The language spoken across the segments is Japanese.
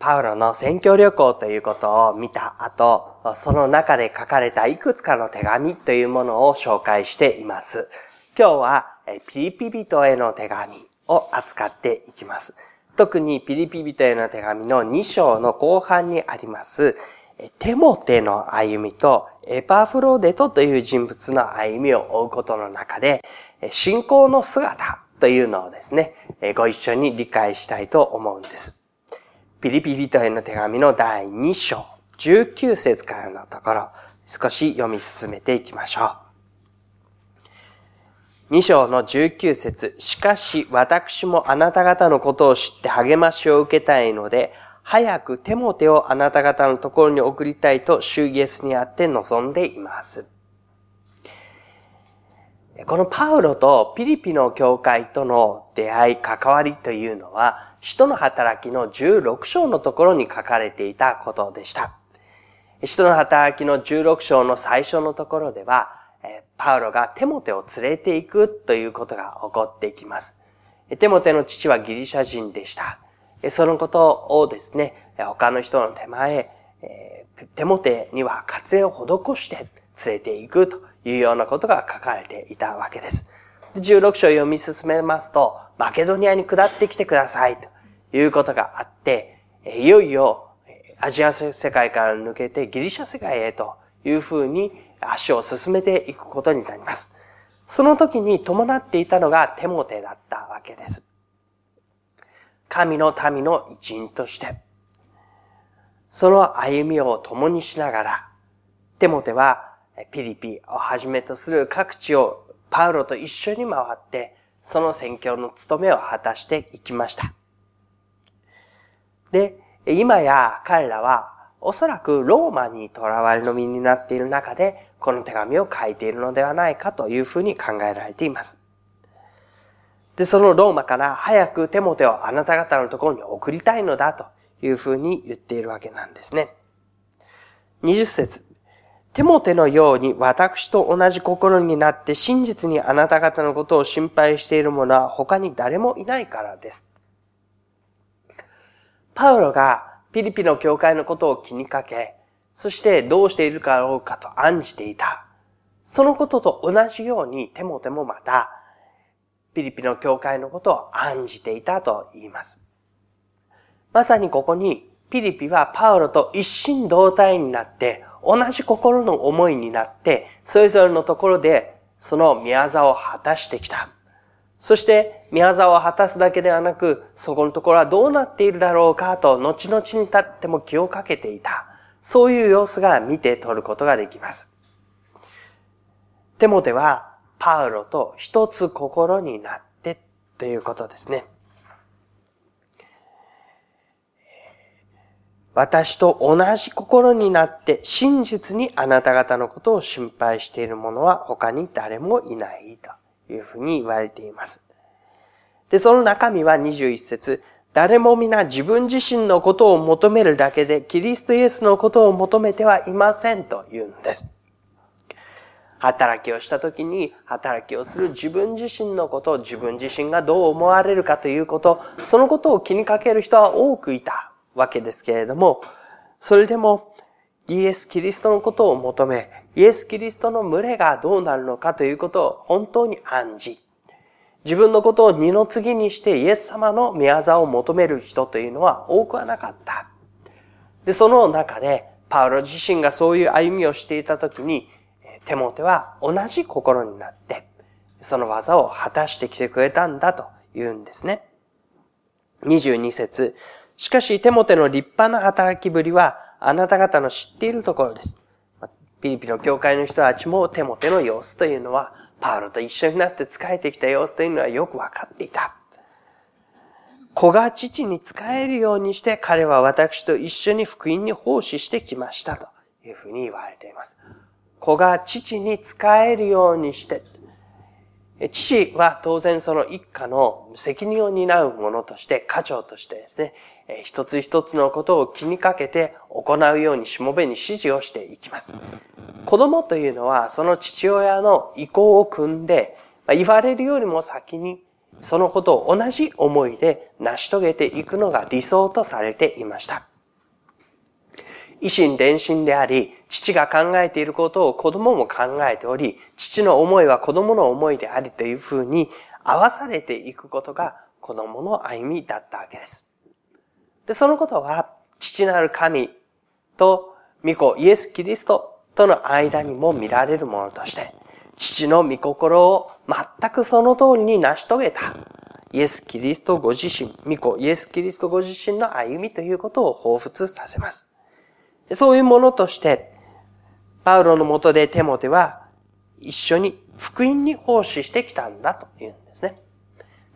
パウロの選挙旅行ということを見た後、その中で書かれたいくつかの手紙というものを紹介しています。今日はピリピ人への手紙を扱っていきます。特にピリピ人への手紙の2章の後半にあります、テモテの歩みとエパフロデトという人物の歩みを追うことの中で、信仰の姿というのをですね、ご一緒に理解したいと思うんです。ピリピ人への手紙の第2章、19節からのところ、少し読み進めていきましょう。2章の19節しかし私もあなた方のことを知って励ましを受けたいので、早くテモテをあなた方のところに送りたいとシュイエスにあって望んでいます。このパウロとピリピの教会との出会い、関わりというのは、使徒の働きの16章のところに書かれていたことでした。使徒の働きの16章の最初のところでは、パウロがテモテを連れて行くということが起こっていきます。テモテの父はギリシャ人でした。そのことをですね、他の人の手前、テモテには活営を施して連れて行くというようなことが書かれていたわけです。16章読み進めますと、マケドニアに下ってきてくださいということがあって、いよいよアジア世界から抜けてギリシャ世界へというふうに足を進めていくことになります。その時に伴っていたのがテモテだったわけです。神の民の一員として、その歩みを共にしながら、テモテはピリピをはじめとする各地をパウロと一緒に回って、その宣教の務めを果たしていきました。で、今や彼らはおそらくローマに囚われの身になっている中で、この手紙を書いているのではないかというふうに考えられています。で、そのローマから早くテモテをあなた方のところに送りたいのだというふうに言っているわけなんですね。20節テモテのように私と同じ心になって真実にあなた方のことを心配している者は他に誰もいないからです。パウロがピリピの教会のことを気にかけ、そしてどうしているかろうかと案じていた。そのことと同じようにテモテもまた、ピリピの教会のことを案じていたと言います。まさにここにピリピはパウロと一心同体になって同じ心の思いになって、それぞれのところでその宮沢を果たしてきた。そして、宮沢を果たすだけではなく、そこのところはどうなっているだろうかと、後々に立っても気をかけていた。そういう様子が見て取ることができます。テモテは、パウロと一つ心になってということですね。私と同じ心になって真実にあなた方のことを心配している者は他に誰もいないというふうに言われています。で、その中身は21節誰も皆自分自身のことを求めるだけでキリストイエスのことを求めてはいませんと言うんです。働きをした時に働きをする自分自身のこと、自分自身がどう思われるかということ、そのことを気にかける人は多くいた。わけですけれども、それでもイエス・キリストのことを求め、イエス・キリストの群れがどうなるのかということを本当に暗示。自分のことを二の次にしてイエス様の宮沢を求める人というのは多くはなかった。で、その中で、パウロ自身がそういう歩みをしていたときに、テモテは同じ心になって、その技を果たしてきてくれたんだと言うんですね。22節しかし、テモテの立派な働きぶりは、あなた方の知っているところです。ピリピの教会の人たちもテモテの様子というのは、パウロと一緒になって仕えてきた様子というのはよくわかっていた。子が父に仕えるようにして彼は私と一緒に福音に奉仕してきましたというふうに言われています。子が父に仕えるようにして、父は当然その一家の責任を担う者として、家長としてですね、一つ一つのことを気にかけて行うようにしもべに指示をしていきます。子供というのはその父親の意向を組んで、言われるよりも先にそのことを同じ思いで成し遂げていくのが理想とされていました。維心伝心であり、父が考えていることを子供も考えており、父の思いは子供の思いでありというふうに合わされていくことが子供の歩みだったわけです。で、そのことは、父なる神と御子イエス・キリストとの間にも見られるものとして、父の御心を全くその通りに成し遂げた。イエス・キリストご自身、御子イエス・キリストご自身の歩みということを彷彿させます。そういうものとして、パウロのもとでテモテは一緒に福音に奉仕してきたんだというんですね。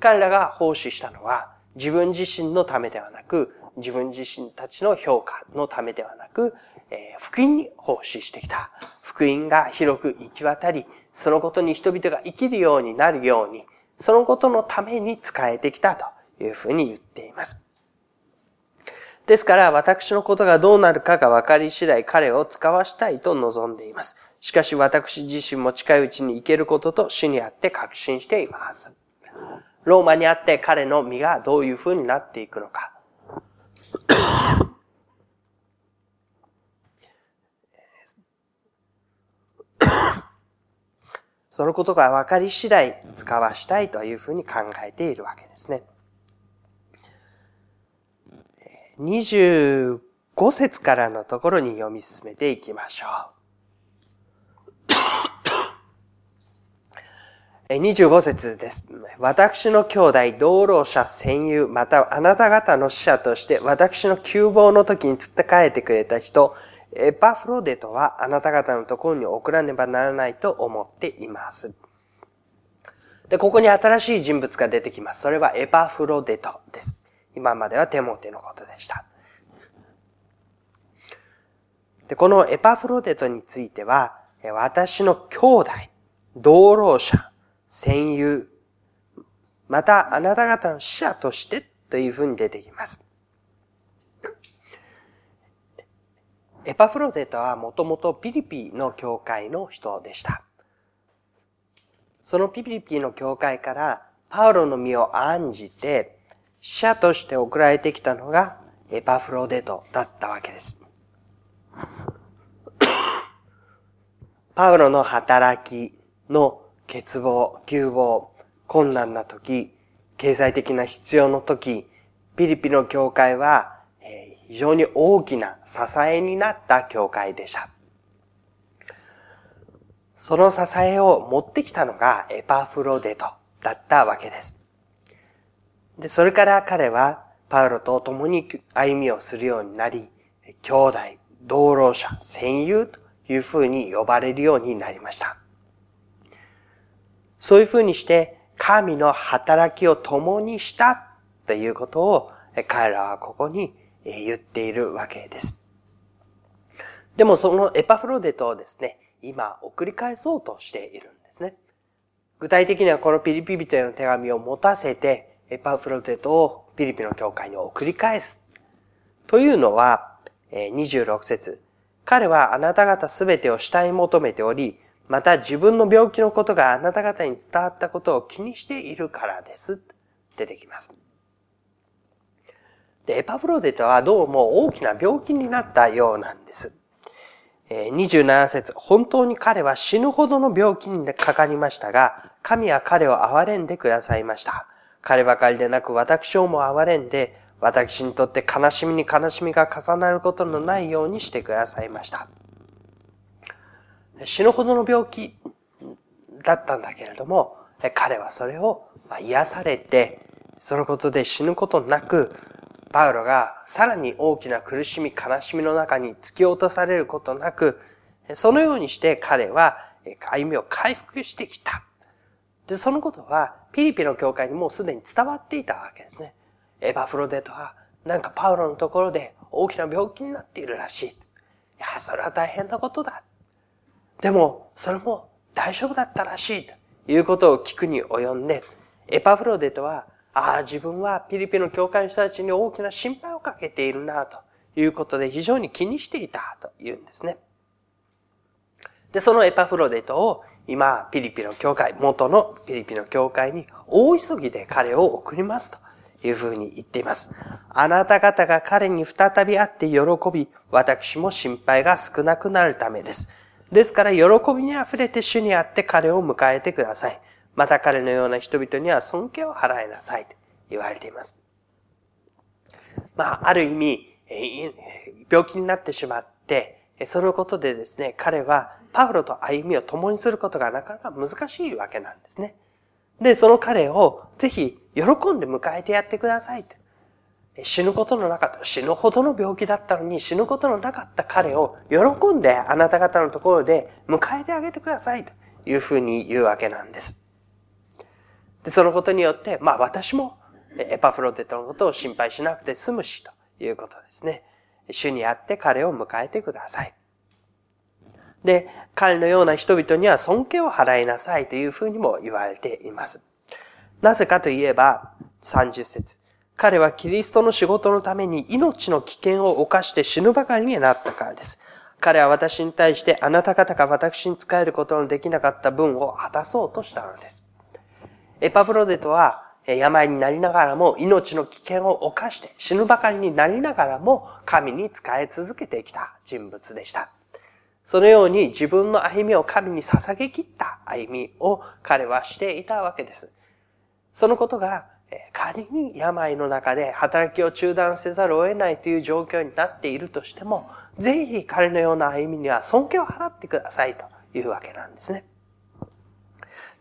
彼らが奉仕したのは自分自身のためではなく、自分自身たちの評価のためではなく、えー、福音に奉仕してきた。福音が広く行き渡り、そのことに人々が生きるようになるように、そのことのために使えてきたというふうに言っています。ですから私のことがどうなるかが分かり次第彼を使わしたいと望んでいます。しかし私自身も近いうちに行けることと主にあって確信しています。ローマにあって彼の身がどういう風になっていくのか。そのことが分かり次第使わしたいというふうに考えているわけですね。25節からのところに読み進めていきましょう。25節です。私の兄弟、同労者、戦友、またあなた方の死者として私の窮乏の時に釣って帰ってくれた人、エパフロデトはあなた方のところに送らねばならないと思っています。で、ここに新しい人物が出てきます。それはエパフロデトです。今まではテモテのことでした。で、このエパフロデトについては、私の兄弟、同労者、戦友、またあなた方の死者としてというふうに出てきます。エパフロデトはもともとピリピの教会の人でした。そのピリピの教会からパウロの身を案じて死者として送られてきたのがエパフロデトだったわけです。パウロの働きの欠乏、窮乏、困難な時、経済的な必要の時、ピリピの教会は非常に大きな支えになった教会でした。その支えを持ってきたのがエパフロデトだったわけです。で、それから彼はパウロと共に歩みをするようになり、兄弟、同労者、戦友というふうに呼ばれるようになりました。そういうふうにして、神の働きを共にしたということを彼らはここに言っているわけです。でもそのエパフロデトをですね、今送り返そうとしているんですね。具体的にはこのピリピ人への手紙を持たせて、エパフロテトをピリピの教会に送り返す。というのは、26節彼はあなた方すべてを下に求めており、また自分の病気のことがあなた方に伝わったことを気にしているからです。出てきます。で、エパフロデトはどうも大きな病気になったようなんです。27節本当に彼は死ぬほどの病気にかかりましたが、神は彼を憐れんでくださいました。彼ばかりでなく私をも憐れんで、私にとって悲しみに悲しみが重なることのないようにしてくださいました。死ぬほどの病気だったんだけれども、彼はそれを癒されて、そのことで死ぬことなく、パウロがさらに大きな苦しみ、悲しみの中に突き落とされることなく、そのようにして彼は歩みを回復してきた。で、そのことは、ピリピの教会にもうすでに伝わっていたわけですね。エバフロデトは、なんかパウロのところで大きな病気になっているらしい。いや、それは大変なことだ。でも、それも大丈夫だったらしいということを聞くに及んで、エパフロデトは、ああ、自分はピリピの教会の人たちに大きな心配をかけているな、ということで非常に気にしていたというんですね。で、そのエパフロデトを今、ピリピの教会、元のピリピの教会に大急ぎで彼を送りますというふうに言っています。あなた方が彼に再び会って喜び、私も心配が少なくなるためです。ですから、喜びに溢れて主に会って彼を迎えてください。また彼のような人々には尊敬を払いなさいと言われています。まあ、ある意味、病気になってしまって、そのことでですね、彼はパウロと歩みを共にすることがなかなか難しいわけなんですね。で、その彼をぜひ喜んで迎えてやってください死ぬことのなかった、死ぬほどの病気だったのに死ぬことのなかった彼を喜んであなた方のところで迎えてあげてくださいというふうに言うわけなんです。で、そのことによって、まあ私もエパフロデトのことを心配しなくて済むしということですね。主に会って彼を迎えてください。で、彼のような人々には尊敬を払いなさいというふうにも言われています。なぜかといえば、30節彼はキリストの仕事のために命の危険を冒して死ぬばかりになったからです。彼は私に対してあなた方が私に仕えることのできなかった分を果たそうとしたのです。エパフロデトは病になりながらも命の危険を冒して死ぬばかりになりながらも神に仕え続けてきた人物でした。そのように自分の歩みを神に捧げ切った歩みを彼はしていたわけです。そのことが仮に病の中で働きを中断せざるを得ないという状況になっているとしても、ぜひ彼のような歩みには尊敬を払ってくださいというわけなんですね。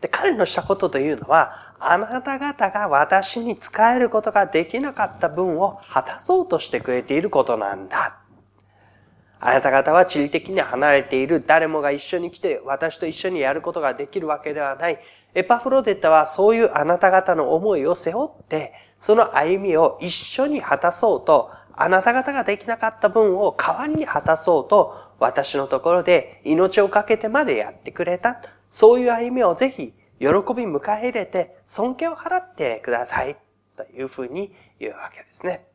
で、彼のしたことというのは、あなた方が私に仕えることができなかった分を果たそうとしてくれていることなんだ。あなた方は地理的に離れている誰もが一緒に来て私と一緒にやることができるわけではない。エパフロデタはそういうあなた方の思いを背負って、その歩みを一緒に果たそうと、あなた方ができなかった分を代わりに果たそうと、私のところで命を懸けてまでやってくれた。そういう歩みをぜひ、喜び迎え入れて、尊敬を払ってください。というふうに言うわけですね。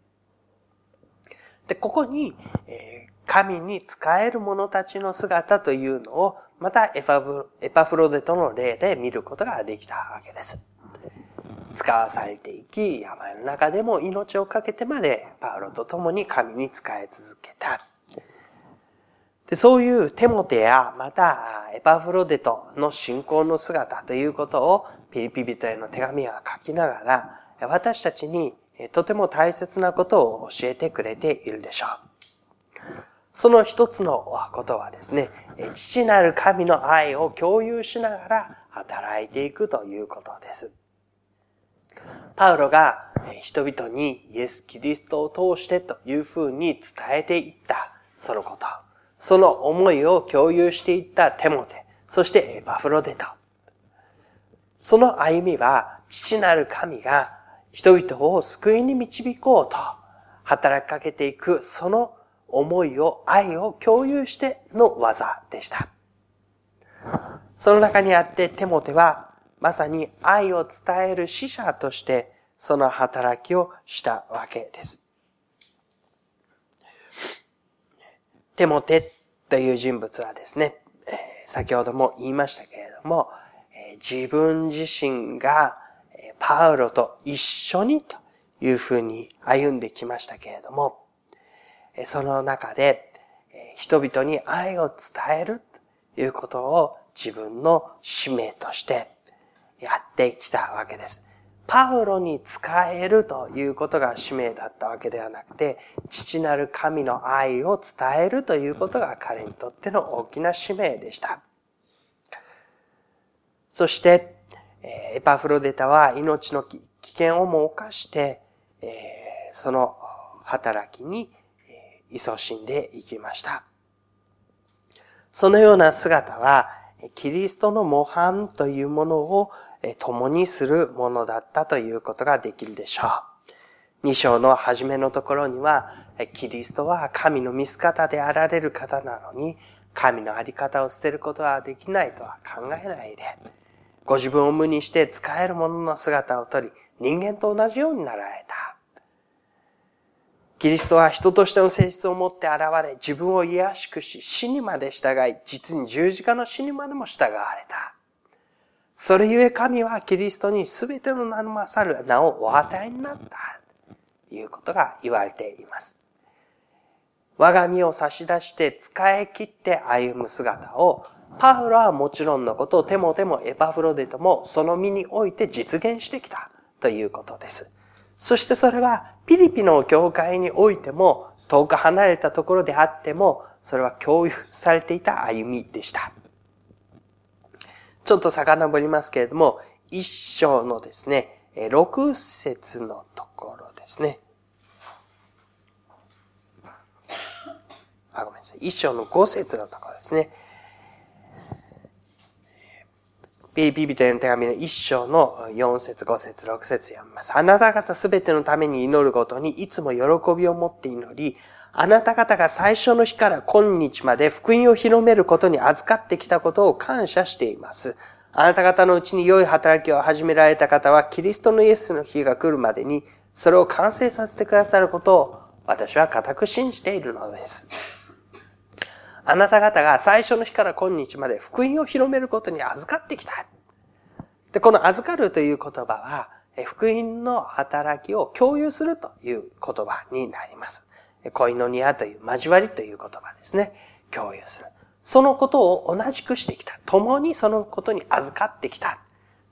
で、ここに、えー、神に仕える者たちの姿というのをまたエパフロデトの例で見ることができたわけです。使わされていき、山の中でも命を懸けてまでパウロと共に神に仕え続けた。でそういうテモテや、またエパフロデトの信仰の姿ということをピリピ人への手紙は書きながら、私たちにとても大切なことを教えてくれているでしょう。その一つのことはですね、父なる神の愛を共有しながら働いていくということです。パウロが人々にイエス・キリストを通してというふうに伝えていったそのこと。その思いを共有していったテモテ、そしてエパフロデタ。その歩みは父なる神が人々を救いに導こうと働きかけていくその思いを、愛を共有しての技でした。その中にあってテモテはまさに愛を伝える使者としてその働きをしたわけです。テモテという人物はですね、先ほども言いましたけれども、自分自身がパウロと一緒にというふうに歩んできましたけれども、その中で人々に愛を伝えるということを自分の使命としてやってきたわけです。パウロに使えるということが使命だったわけではなくて、父なる神の愛を伝えるということが彼にとっての大きな使命でした。そして、エパフロデタは命の危険をも冒して、その働きに勤しんでいきました。そのような姿は、キリストの模範というものを共にするものだったということができるでしょう。二章の初めのところには、キリストは神の見姿であられる方なのに、神のあり方を捨てることはできないとは考えないで、ご自分を無にして使えるものの姿をとり、人間と同じようになられた。キリストは人としての性質を持って現れ、自分を癒しくし、死にまで従い、実に十字架の死にまでも従われた。それゆえ神はキリストに全ての名の勝る名をお与えになった。ということが言われています。我が身を差し出して使い切って歩む姿を、パウロはもちろんのことをテモテもエパフロデトもその身において実現してきたということです。そしてそれはピリピの教会においても遠く離れたところであってもそれは共有されていた歩みでした。ちょっと遡りますけれども、一章のですね、六節のところですね。あ、ごめんなさい。一章の五節のところですね。ピリピリとの手紙の一章の四節、五節、六節読みます。あなた方すべてのために祈るごとにいつも喜びを持って祈り、あなた方が最初の日から今日まで福音を広めることに預かってきたことを感謝しています。あなた方のうちに良い働きを始められた方は、キリストのイエスの日が来るまでに、それを完成させてくださることを、私は固く信じているのです。あなた方が最初の日から今日まで福音を広めることに預かってきた。で、この預かるという言葉は、福音の働きを共有するという言葉になります。恋のニアという交わりという言葉ですね。共有する。そのことを同じくしてきた。共にそのことに預かってきた。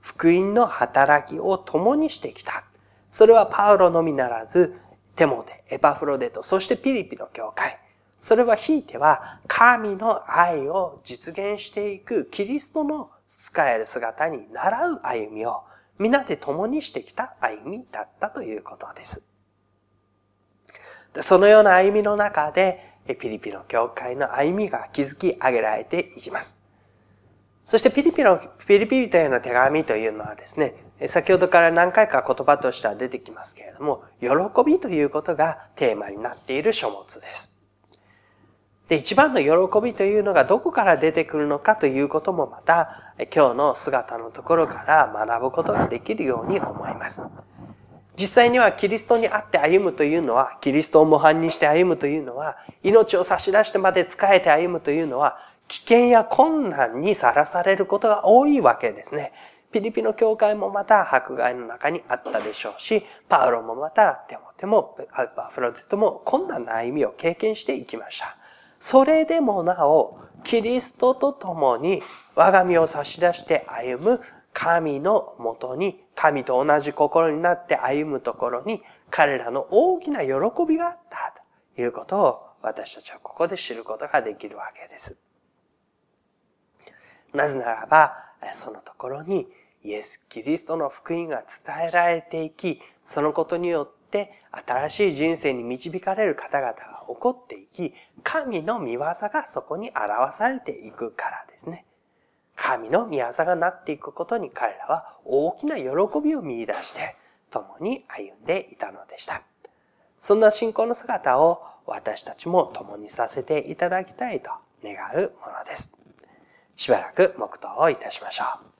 福音の働きを共にしてきた。それはパウロのみならず、テモテ、エパフロデト、そしてピリピの教会。それはひいては神の愛を実現していくキリストの使える姿に習う歩みを皆で共にしてきた歩みだったということです。そのような歩みの中で、ピリピの教会の歩みが築き上げられていきます。そしてピリピの、ピリピリというの手紙というのはですね、先ほどから何回か言葉としては出てきますけれども、喜びということがテーマになっている書物です。で、一番の喜びというのがどこから出てくるのかということもまた、今日の姿のところから学ぶことができるように思います。実際にはキリストにあって歩むというのは、キリストを模範にして歩むというのは、命を差し出してまで仕えて歩むというのは、危険や困難にさらされることが多いわけですね。ピリピの教会もまた迫害の中にあったでしょうし、パウロもまたテモテもアルパフロテトも困難な歩みを経験していきました。それでもなお、キリストと共に我が身を差し出して歩む神のもとに、神と同じ心になって歩むところに、彼らの大きな喜びがあったということを私たちはここで知ることができるわけです。なぜならば、そのところにイエス・キリストの福音が伝えられていき、そのことによって新しい人生に導かれる方々が起こっていき、神の見業がそこに表されていくからですね。神の御業がなっていくことに彼らは大きな喜びを見出して共に歩んでいたのでした。そんな信仰の姿を私たちも共にさせていただきたいと願うものです。しばらく黙祷をいたしましょう。